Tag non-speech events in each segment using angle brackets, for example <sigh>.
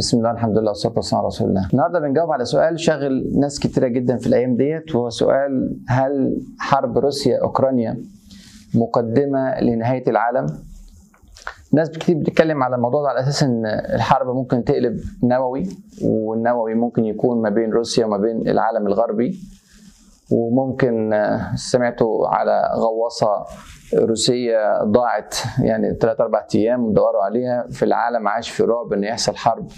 بسم الله الحمد لله والصلاة والسلام على رسول الله. النهارده بنجاوب على سؤال شاغل ناس كتيرة جدا في الأيام ديت وهو سؤال هل حرب روسيا أوكرانيا مقدمة لنهاية العالم؟ ناس كتير بتتكلم على الموضوع ده على أساس إن الحرب ممكن تقلب نووي والنووي ممكن يكون ما بين روسيا وما بين العالم الغربي وممكن سمعتوا على غواصة روسية ضاعت يعني ثلاث أربع أيام دوروا عليها في العالم عاش في رعب إن يحصل حرب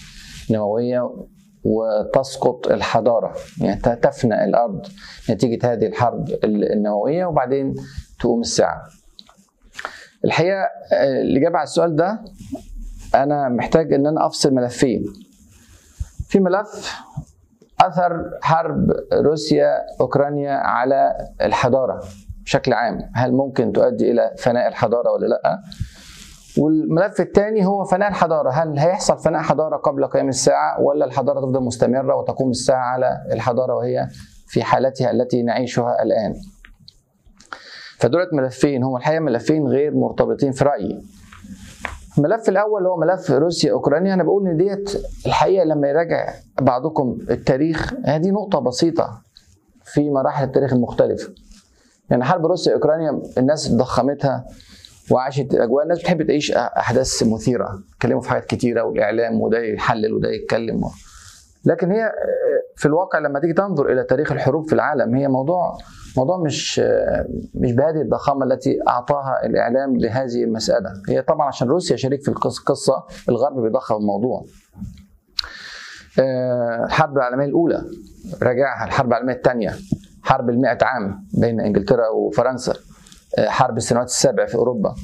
نووية وتسقط الحضارة يعني تفنى الأرض نتيجة هذه الحرب النووية وبعدين تقوم الساعة. الحقيقة الاجابه على السؤال ده أنا محتاج إن أنا أفصل ملفين. في ملف أثر حرب روسيا أوكرانيا على الحضارة بشكل عام هل ممكن تؤدي إلى فناء الحضارة ولا لأ؟ والملف الثاني هو فناء الحضارة هل هيحصل فناء حضارة قبل قيام الساعة ولا الحضارة تفضل مستمرة وتقوم الساعة على الحضارة وهي في حالتها التي نعيشها الآن؟ فدولت ملفين هم الحقيقة ملفين غير مرتبطين في رأيي. الملف الأول هو ملف روسيا أوكرانيا أنا بقول إن ديت الحقيقة لما يراجع بعضكم التاريخ هذه نقطة بسيطة في مراحل التاريخ المختلفة. يعني حرب روسيا اوكرانيا الناس ضخمتها وعاشت الأجواء. الناس بتحب تعيش أحداث مثيرة يتكلموا في حاجات كتيرة والإعلام وده يحلل وده يتكلم. لكن هي في الواقع لما تيجي تنظر إلى تاريخ الحروب في العالم هي موضوع موضوع مش مش بهذه الضخامة التي أعطاها الإعلام لهذه المسألة. هي طبعا عشان روسيا شريك في القصة الغرب بيضخم الموضوع. الحرب العالمية الأولى راجعها الحرب العالمية الثانية. حرب المئة عام بين إنجلترا وفرنسا حرب السنوات السبع في أوروبا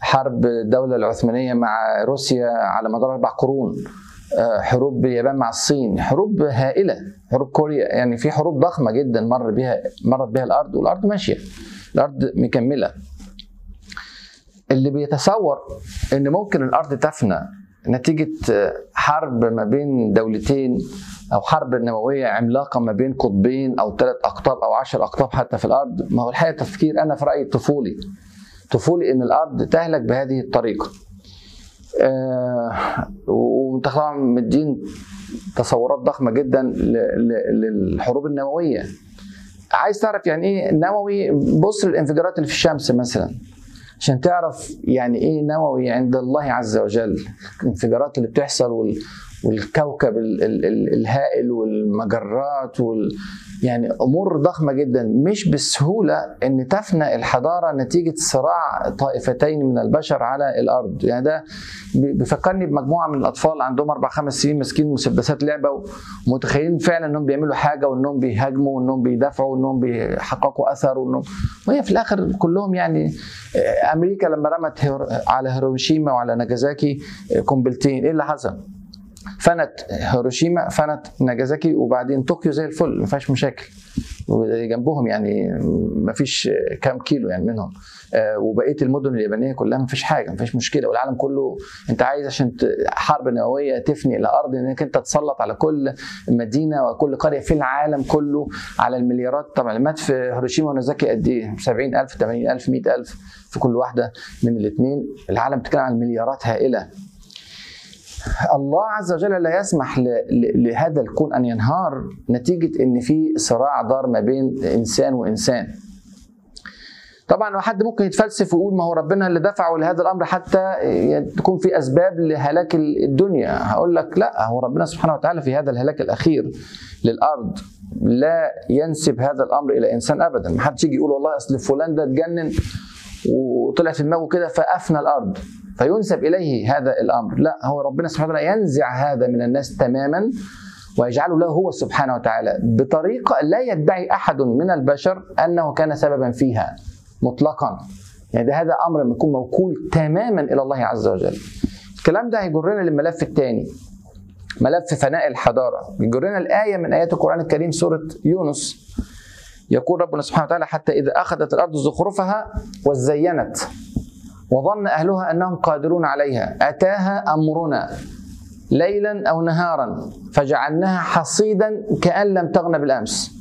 حرب الدولة العثمانية مع روسيا على مدار أربع قرون حروب اليابان مع الصين حروب هائلة حروب كوريا يعني في حروب ضخمة جدا مر بها مرت بها الأرض والأرض ماشية الأرض مكملة. اللي بيتصور إن ممكن الأرض تفنى نتيجة حرب ما بين دولتين أو حرب نووية عملاقة ما بين قطبين أو ثلاث أقطاب أو عشر أقطاب حتى في الأرض. ما هو الحقيقة تفكير أنا في رأيي طفولي. طفولي إن الأرض تهلك بهذه الطريقة. آه طبعا مدين تصورات ضخمة جدا للحروب النووية. عايز تعرف يعني إيه نووي؟ بص للانفجارات اللي في الشمس مثلا. عشان تعرف يعني إيه نووي عند الله عز وجل. الانفجارات اللي بتحصل والكوكب ال ال ال الهائل والمجرات وال يعني أمور ضخمة جدا. مش بالسهوله إن تفنى الحضارة نتيجة صراع طائفتين من البشر على الأرض. يعني ده بيفكرني بمجموعة من الأطفال عندهم أربع خمس سنين ماسكين مسدسات لعبة ومتخيلين فعلا إنهم بيعملوا حاجة وإنهم بيهاجموا وإنهم بيدافعوا وإنهم بيحققوا أثر وانهم وهي في الآخر كلهم يعني أمريكا لما رمت على هيروشيما وعلى ناجازاكي قنبلتين. إيه اللي حصل؟ فنت هيروشيما فنت ناجازاكي وبعدين طوكيو زي الفل ما فيهاش مشاكل. جنبهم يعني ما فيش كام كيلو يعني منهم. وبقية المدن اليابانية كلها ما فيش حاجة ما فيش مشكلة. والعالم كله انت عايز عشان حرب نووية تفني الأرض إنك أنت تسلط على كل مدينة وكل قرية في العالم كله على المليارات. طبعا مات في هيروشيما ونازاكي قد إيه؟ 70000 80000 100000 في كل واحدة من الاثنين العالم بتتكلم عن مليارات هائلة. الله عز وجل لا يسمح لهذا الكون أن ينهار نتيجة إن في صراع دار ما بين إنسان وإنسان. طبعا حد ممكن يتفلسف ويقول ما هو ربنا اللي دفعه لهذا الأمر حتى تكون في أسباب لهلاك الدنيا، هقول لك لا هو ربنا سبحانه وتعالى في هذا الهلاك الأخير للأرض لا ينسب هذا الأمر إلى إنسان ابدا، ما حدش يجي يقول والله أصل فلان ده اتجنن وطلع في دماغه كده فافنى الأرض. فينسب إليه هذا الأمر. لا هو ربنا سبحانه وتعالى ينزع هذا من الناس تماما ويجعله له هو سبحانه وتعالى بطريقه لا يدعي أحد من البشر أنه كان سببا فيها مطلقا. يعني ده هذا أمر يكون موكول تماما إلى الله عز وجل. الكلام ده هيجرنا للملف الثاني ملف فناء الحضارة. يجرنا الآية من آيات القرآن الكريم سورة يونس. يقول ربنا سبحانه وتعالى حتى إذا أخذت الأرض زخرفها وزينت. وظن أهلها أنهم قادرون عليها. أتاها أمرنا ليلا أو نهارا فجعلناها حصيدا كأن لم تغن بالأمس.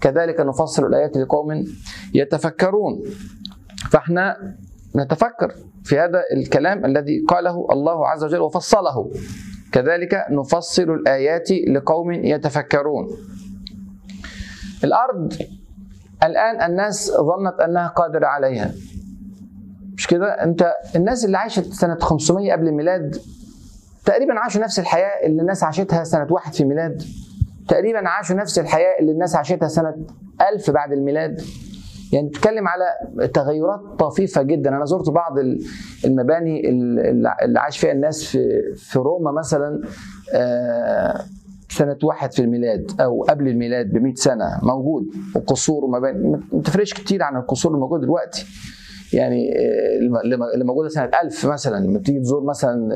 كذلك نفصل الآيات لقوم يتفكرون. فإحنا نتفكر في هذا الكلام الذي قاله الله عز وجل وفصله. كذلك نفصل الآيات لقوم يتفكرون. الأرض الآن الناس ظنت أنها قادرة عليها. كده انت الناس اللي عاشت سنة 500 قبل الميلاد تقريبا عاشوا نفس الحياة اللي الناس عاشتها سنة واحد في الميلاد. تقريبا عاشوا نفس الحياة اللي الناس عاشتها سنة ألف بعد الميلاد. يعني بتتكلم على تغيرات طفيفة جدا. أنا زرت بعض المباني اللي عاش فيها الناس في في روما مثلا سنة واحد في الميلاد أو قبل الميلاد ب 100 سنة. موجود. وقصور ومباني. ما تفرقش كتير عن القصور الموجود دلوقتي. يعني اللي موجوده سنة 1000 مثلا لما تيجي تزور مثلا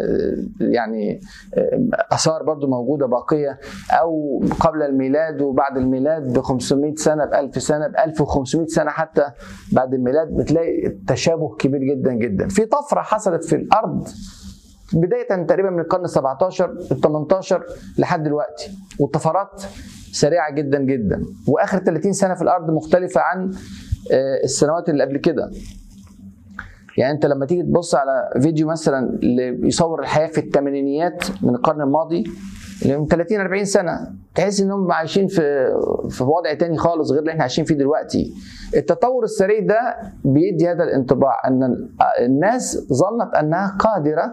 يعني آثار برضو موجودة باقية أو قبل الميلاد وبعد الميلاد ب 500 سنة ب 1000 سنة ب 1500 سنة حتى بعد الميلاد بتلاقي تشابه كبير جدا جدا. في طفرة حصلت في الأرض بداية تقريبا من القرن ال 17 ال 18 لحد دلوقتي والطفرات سريعة جدا جدا. وآخر 30 سنة في الأرض مختلفة عن السنوات اللي قبل كده. يعني انت لما تيجي تبص على فيديو مثلا اللي بيصور الحياة في الثمانينيات من القرن الماضي اللي من 30 40 سنة تحس انهم عايشين في في وضع تاني خالص غير اللي إحنا عايشين فيه دلوقتي. التطور السريع ده بيدي هذا الانطباع إن الناس ظنت أنها قادرة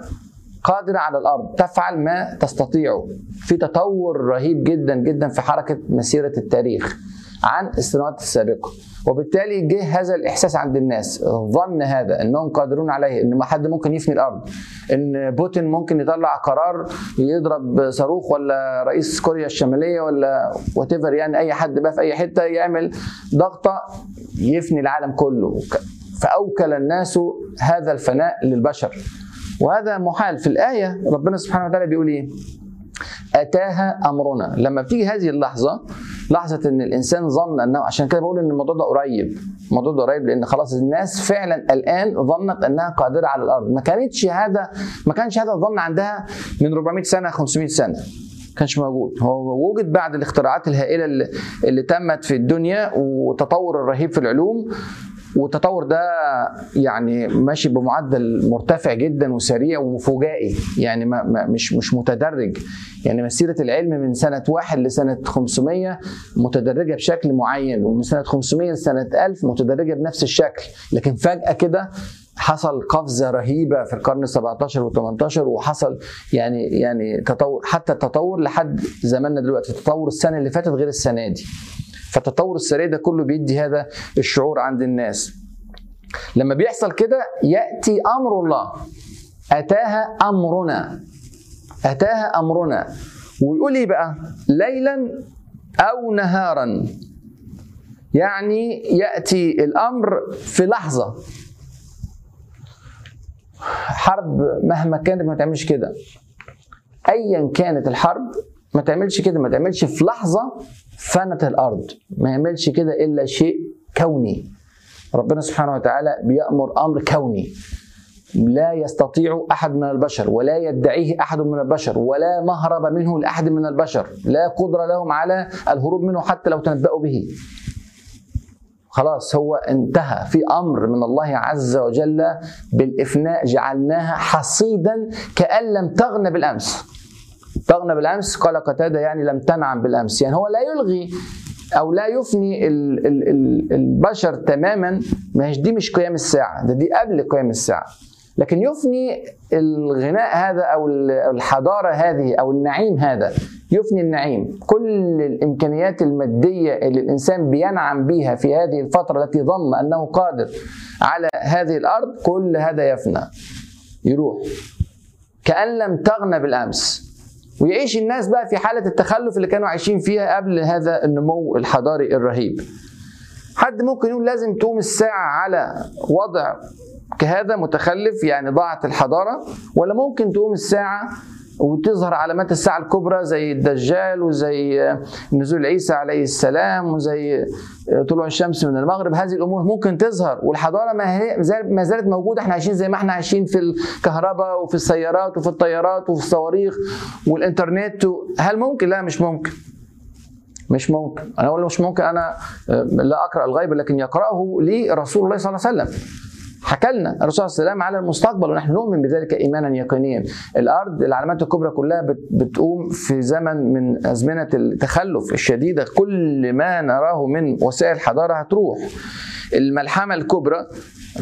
قادرة على الأرض تفعل ما تستطيعه في تطور رهيب جدا جدا في حركة مسيرة التاريخ عن السنوات السابقة. وبالتالي جه هذا الإحساس عند الناس ظن هذا انهم قادرون عليه إن ما حد ممكن يفني الأرض إن بوتين ممكن يطلع قرار يضرب صاروخ ولا رئيس كوريا الشمالية ولا وات يعني أي حد بقى في أي حتة يعمل ضغطة يفني العالم كله. فأوكل الناس هذا الفناء للبشر. وهذا محال. في الآية ربنا سبحانه وتعالى بيقول إيه؟ أتاها أمرنا. لما بتيجي هذه اللحظة لحظة إن الإنسان ظن انه عشان كده بقول إن الموضوع ده قريب. الموضوع ده قريب لأن خلاص الناس فعلا الآن ظنت إنها قادرة على الأرض. ما كانتش هذا ما كانش هذا الظن عندها من 400 سنة 500 سنة. كانش موجود. هو وجد بعد الاختراعات الهائلة اللي, اللي تمت في الدنيا والتطور الرهيب في العلوم والتطور ده يعني ماشي بمعدل مرتفع جدا وسريع وفجائي. يعني ما مش مش متدرج. يعني مسيرة العلم من سنة واحد لسنة 500 متدرجة بشكل معين ومن سنة 500 لسنة 1000 متدرجة بنفس الشكل. لكن فجأة كده حصل قفزة رهيبة في القرن ال 17 وال 18 وحصل يعني يعني تطور حتى التطور لحد زماننا دلوقتي تطور السنة اللي فاتت غير السنة دي. فالتطور السريع ده كله بيدي هذا الشعور عند الناس. لما بيحصل كده يأتي أمر الله. أتاها أمرنا. أتاها أمرنا. ويقول إيه بقى؟ ليلا أو نهارا. يعني يأتي الأمر في لحظة. حرب مهما كانت ما تعملش كده. ايا كانت الحرب ما تعملش كده ما تعملش في لحظة فنت الأرض. ما يعملش كده إلا شيء كوني. ربنا سبحانه وتعالى بيأمر أمر كوني. لا يستطيع أحد من البشر ولا يدعيه أحد من البشر ولا مهرب منه لأحد من البشر. لا قدرة لهم على الهروب منه حتى لو تنبأوا به. خلاص هو انتهى. في أمر من الله عز وجل بالإفناء جعلناها حصيدا كأن لم تغن بالأمس. تغنى بالأمس قال قتادة يعني لم تنعم بالأمس. يعني هو لا يلغي أو لا يفني ال ال ال البشر تماما ما دي مش قيام الساعة ده دي قبل قيام الساعة. لكن يفني الغناء هذا أو الحضارة هذه أو النعيم هذا. يفني النعيم. كل الإمكانيات المادية اللي الإنسان بينعم بيها في هذه الفترة التي ظن أنه قادر على هذه الأرض كل هذا يفنى يروح. كأن لم تغنى بالأمس. ويعيش الناس بقى في حالة التخلف اللي كانوا عايشين فيها قبل هذا النمو الحضاري الرهيب. حد ممكن يقول لازم تقوم الساعة على وضع كهذا متخلف يعني ضاعت الحضارة ولا ممكن تقوم الساعة وتظهر علامات الساعة الكبرى زي الدجال وزي نزول عيسى عليه السلام وزي طلوع الشمس من المغرب. هذه الأمور ممكن تظهر والحضارة ما زالت موجودة. إحنا عايشين زي ما إحنا عايشين في الكهرباء وفي السيارات وفي الطيارات وفي الصواريخ والإنترنت. هل ممكن؟ لا مش ممكن. مش ممكن. أنا أقول مش ممكن. أنا لا أقرأ الغيب لكن يقرأه لي رسول الله صلى الله عليه وسلم. حكى لنا الرسول صلى الله عليه وسلم على المستقبل ونحن نؤمن بذلك ايمانا يقينيا. الأرض العلامات الكبرى كلها بتقوم في زمن من أزمنة التخلف الشديدة. كل ما نراه من وسائل حضارة هتروح. الملحمة الكبرى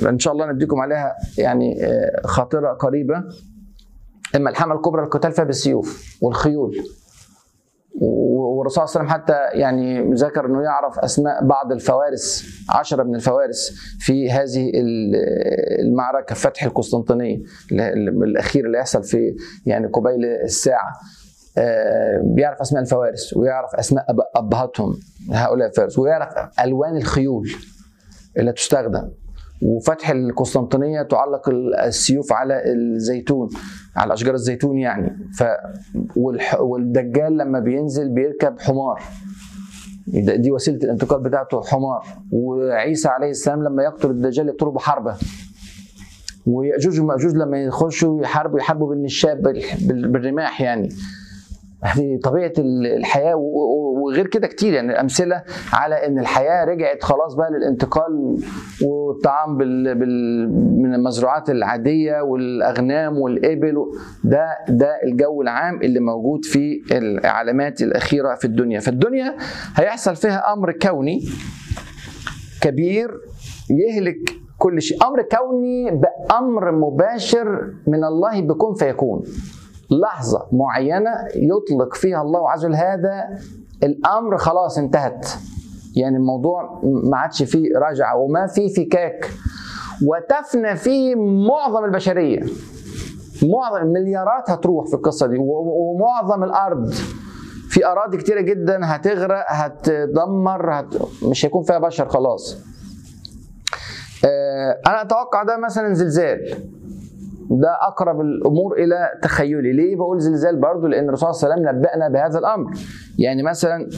إن شاء الله نديكم عليها يعني خاطرة قريبة. الملحمة الكبرى القتال فيها بالسيوف والخيول. والرسول صلى الله عليه وسلم حتى يعني ذكر إنه يعرف أسماء بعض الفوارس عشرة من الفوارس في هذه المعركة فتح القسطنطينية الأخير اللي يحصل في يعني قبيل الساعة. بيعرف أسماء الفوارس ويعرف أسماء أبهاتهم هؤلاء الفارس ويعرف ألوان الخيول اللي تستخدم. وفتح القسطنطينية تعلق السيوف على الزيتون على أشجار الزيتون يعني. ف والدجال لما بينزل بيركب حمار. دي وسيلة الانتقال بتاعته حمار. وعيسى عليه السلام لما يقتل الدجال يقتله بحربه ويأجوج ومأجوج لما يخشوا يحاربوا يحاربوا بالنشاب بالرماح يعني. طبيعة الحياة وغير كده كتير. يعني امثله على إن الحياة رجعت خلاص بقى للانتقال والطعام بال... بال... من المزروعات العادية والأغنام والإبل. ده ده الجو العام اللي موجود في العلامات الأخيرة في الدنيا. فالدنيا هيحصل فيها أمر كوني كبير يهلك كل شيء. أمر كوني بأمر مباشر من الله بكون فيكون. لحظة معينة يطلق فيها الله عز وجل هذا الأمر خلاص انتهت. يعني الموضوع ما عادش فيه رجعة وما فيه فكاك. وتفنى فيه معظم البشرية. معظم المليارات هتروح في القصة دي. ومعظم الأرض. في أراضي كتيرة جدا هتغرق هتدمر هت... مش هيكون فيها بشر خلاص. أنا أتوقع ده مثلا زلزال. ده أقرب الأمور إلى تخيلي. ليه بقول زلزال برضه؟ لأن الرسول صلى الله عليه وسلم نبأنا بهذا الأمر. يعني مثلا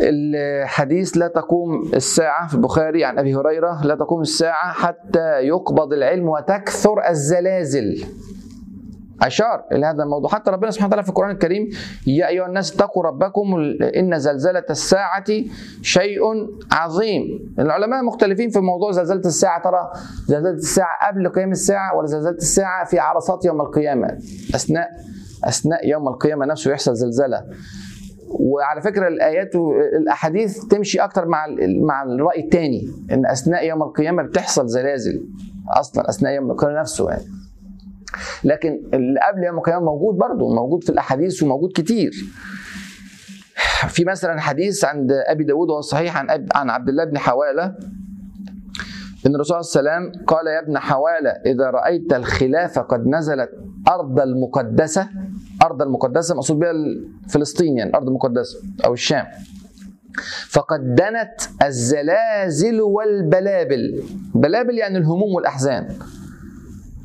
الحديث لا تقوم الساعة في البخاري عن أبي هريرة لا تقوم الساعة حتى يقبض العلم وتكثر الزلازل. أشار إلى هذا الموضوع. حتى ربنا سبحانه وتعالى في القرآن الكريم يا أيها الناس اتقوا ربكم إن زلزلة الساعة شيء عظيم. العلماء مختلفين في موضوع زلزلة الساعة. ترى زلزلة الساعة قبل قيام الساعة ولا زلزلة الساعة في عرصات يوم القيامة؟ أثناء أثناء يوم القيامة نفسه يحصل زلزلة. وعلى فكرة الآيات والاحاديث تمشي أكتر مع مع الرأي الثاني إن أثناء يوم القيامة بتحصل زلازل أصلا أثناء يوم القيامة نفسه يعني. لكن اللي قبل يوم القيامة موجود برضه موجود في الأحاديث وموجود كتير. في مثلا حديث عند أبي داود وهو صحيح عن عن عبد الله بن حوالة إن الرسول صلى الله عليه وسلم قال يا ابن حوالة إذا رأيت الخلافه قد نزلت أرض المقدسة. أرض المقدسة مقصود بها فلسطين يعني الأرض المقدسة أو الشام. فقد دنت الزلازل والبلابل. بلابل يعني الهموم والأحزان.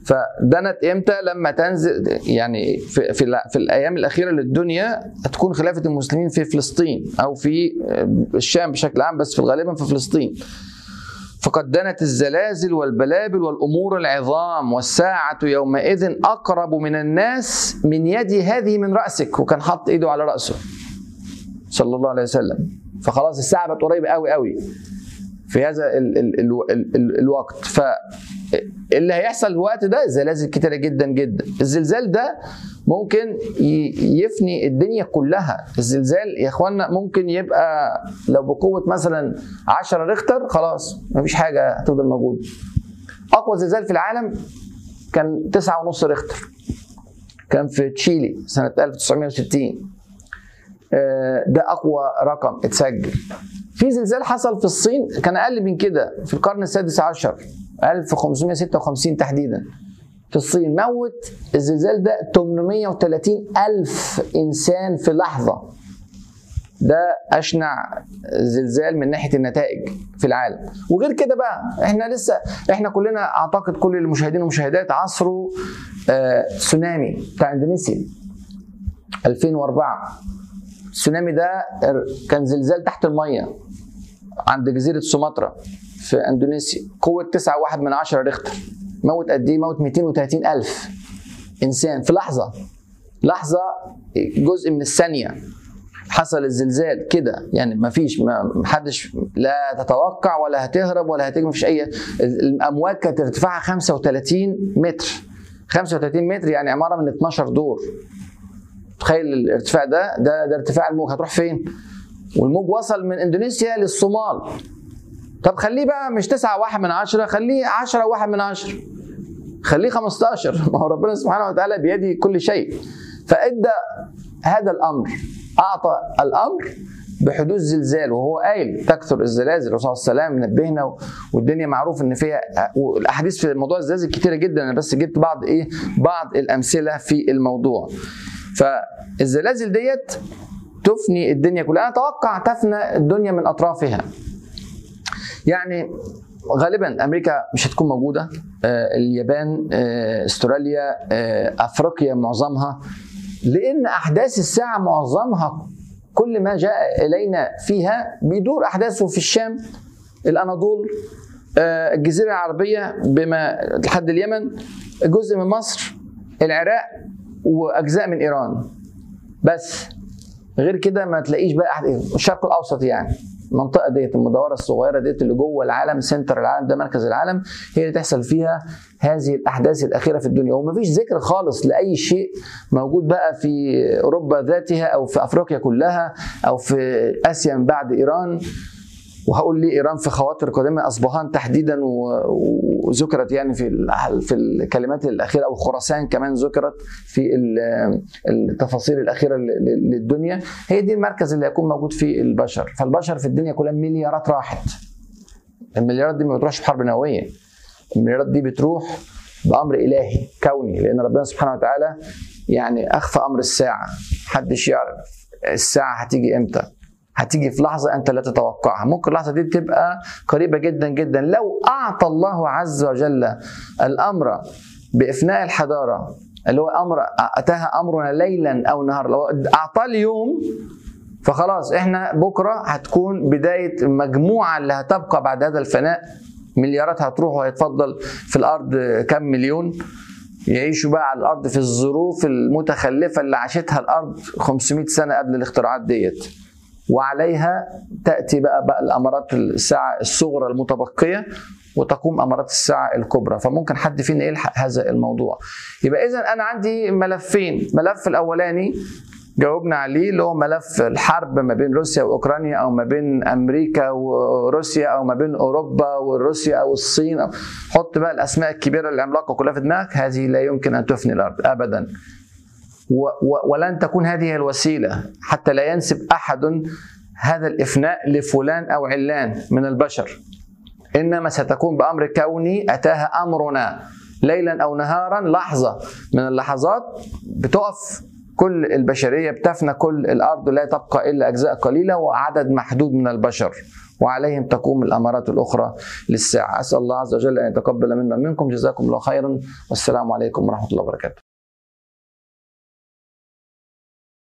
فدنت إمتى لما تنزل يعني في في, في الأيام الأخيرة للدنيا هتكون خلافة المسلمين في فلسطين أو في الشام بشكل عام بس في غالبا في فلسطين. فقد دنت الزلازل والبلابل والأمور العظام والساعة يومئذ أقرب من الناس من يدي هذه من رأسك وكان حط إيده على رأسه صلى الله عليه وسلم. فخلاص الساعة بقت قريبة قوي قوي في هذا ال ال ال ال ال الوقت. ف اللي هيحصل الوقت ده زلازل كتيرة جدا جدا. الزلزال ده ممكن يفني الدنيا كلها. الزلزال يا إخوانا ممكن يبقى لو بقوة مثلا 10 ريختر خلاص مفيش حاجة هتفضل موجودة. أقوى زلزال في العالم كان 9.5 ريختر. كان في تشيلي سنة 1960 ده أقوى رقم اتسجل. في زلزال حصل في الصين كان أقل من كده في القرن السادس عشر. 1556 تحديدا. في الصين موت الزلزال ده 830 ألف إنسان في لحظة. ده أشنع زلزال من ناحية النتائج في العالم. وغير كده بقى إحنا لسه إحنا كلنا أعتقد كل المشاهدين والمشاهدات عصروا آه تسونامي بتاع إندونيسيا. 2004 التسونامي ده كان زلزال تحت المية عند جزيرة سومطرة في إندونيسيا. قوة 9.1 من 10 ريختر. موت قد إيه؟ موت 230 ألف. إنسان. في لحظة. لحظة جزء من الثانية. حصل الزلزال كده. يعني ما فيش ما حدش لا تتوقع ولا هتهرب ولا هتجي مفيش أي الأمواج كانت ارتفاعها 35 متر. 35 متر يعني عمارة من 12 دور. تخيل الارتفاع ده. ده ده ارتفاع الموج. هتروح فين؟ والموج وصل من إندونيسيا للصومال. طب خليه بقى مش 9 واحد من عشرة خليه 10 واحد من عشرة. خليه 15 <laughs> ما هو ربنا سبحانه وتعالى بيده كل شيء. فإدى هذا الأمر. أعطى الأمر بحدوث زلزال وهو قايل تكثر الزلازل. الرسول صلى الله عليه وسلم نبهنا والدنيا معروف إن فيها والأحاديث في موضوع الزلازل كتيرة جدا. أنا بس جبت بعض إيه؟ بعض الأمثلة في الموضوع. فالزلازل ديت تفني الدنيا كلها. أنا أتوقع تفنى الدنيا من أطرافها. يعني غالبا أمريكا مش هتكون موجودة. آه اليابان آه أستراليا آه أفريقيا معظمها. لأن أحداث الساعة معظمها كل ما جاء إلينا فيها بيدور أحداثه في الشام الأناضول الجزيرة العربية بما لحد اليمن جزء من مصر العراق وأجزاء من إيران. بس غير كده ما تلاقيش بقى الشرق الأوسط يعني. المنطقة ديت المدورة الصغيرة ديت اللي جوه العالم سنتر العالم ده مركز العالم هي اللي تحصل فيها هذه الأحداث الأخيرة في الدنيا. ومفيش ذكر خالص لأي شيء موجود بقى في أوروبا ذاتها أو في أفريقيا كلها أو في آسيا من بعد إيران. وهقول ليه إيران في خواطر قادمة اصبهان تحديدا وذكرت يعني في في الكلمات الأخيرة أو خراسان كمان ذكرت في التفاصيل الأخيرة للدنيا. هي دي المركز اللي هيكون موجود فيه البشر. فالبشر في الدنيا كلها مليارات راحت. المليارات دي ما بتروحش بحرب نووية. المليارات دي بتروح بأمر إلهي كوني. لأن ربنا سبحانه وتعالى يعني أخفى أمر الساعة. محدش يعرف الساعة هتيجي إمتى. هتيجي في لحظة أنت لا تتوقعها. ممكن اللحظة دي تبقى قريبة جدا جدا. لو أعطى الله عز وجل الأمر بإفناء الحضارة اللي هو أمر أتاها أمرنا ليلا أو نهارا لو أعطاه اليوم فخلاص إحنا بكرة هتكون بداية المجموعة اللي هتبقى بعد هذا الفناء. مليارات هتروح وهيتفضل في الأرض كم مليون. يعيشوا بقى على الأرض في الظروف المتخلفة اللي عاشتها الأرض 500 سنة قبل الاختراعات ديت. وعليها تأتي بقى بقى الأمارات الساعة الصغرى المتبقية وتقوم أمارات الساعة الكبرى. فممكن حد فينا يلحق هذا الموضوع. يبقى اذا أنا عندي ملفين. ملف الأولاني جاوبنا عليه اللي هو ملف الحرب ما بين روسيا وأوكرانيا أو ما بين أمريكا وروسيا أو ما بين أوروبا وروسيا أو الصين. حط بقى الأسماء الكبيرة العملاقه كلها في دماغك. هذه لا يمكن أن تفني الأرض ابدا. ولن تكون هذه الوسيلة حتى لا ينسب أحد هذا الإفناء لفلان أو علان من البشر. إنما ستكون بأمر كوني أتاها أمرنا ليلا أو نهارا. لحظة من اللحظات بتقف كل البشرية بتفنى كل الأرض لا تبقى إلا أجزاء قليلة وعدد محدود من البشر. وعليهم تقوم الأمارات الأخرى للساعة. أسأل الله عز وجل أن يتقبل منا ومنكم جزاكم الله خيرا. والسلام عليكم ورحمة الله وبركاته.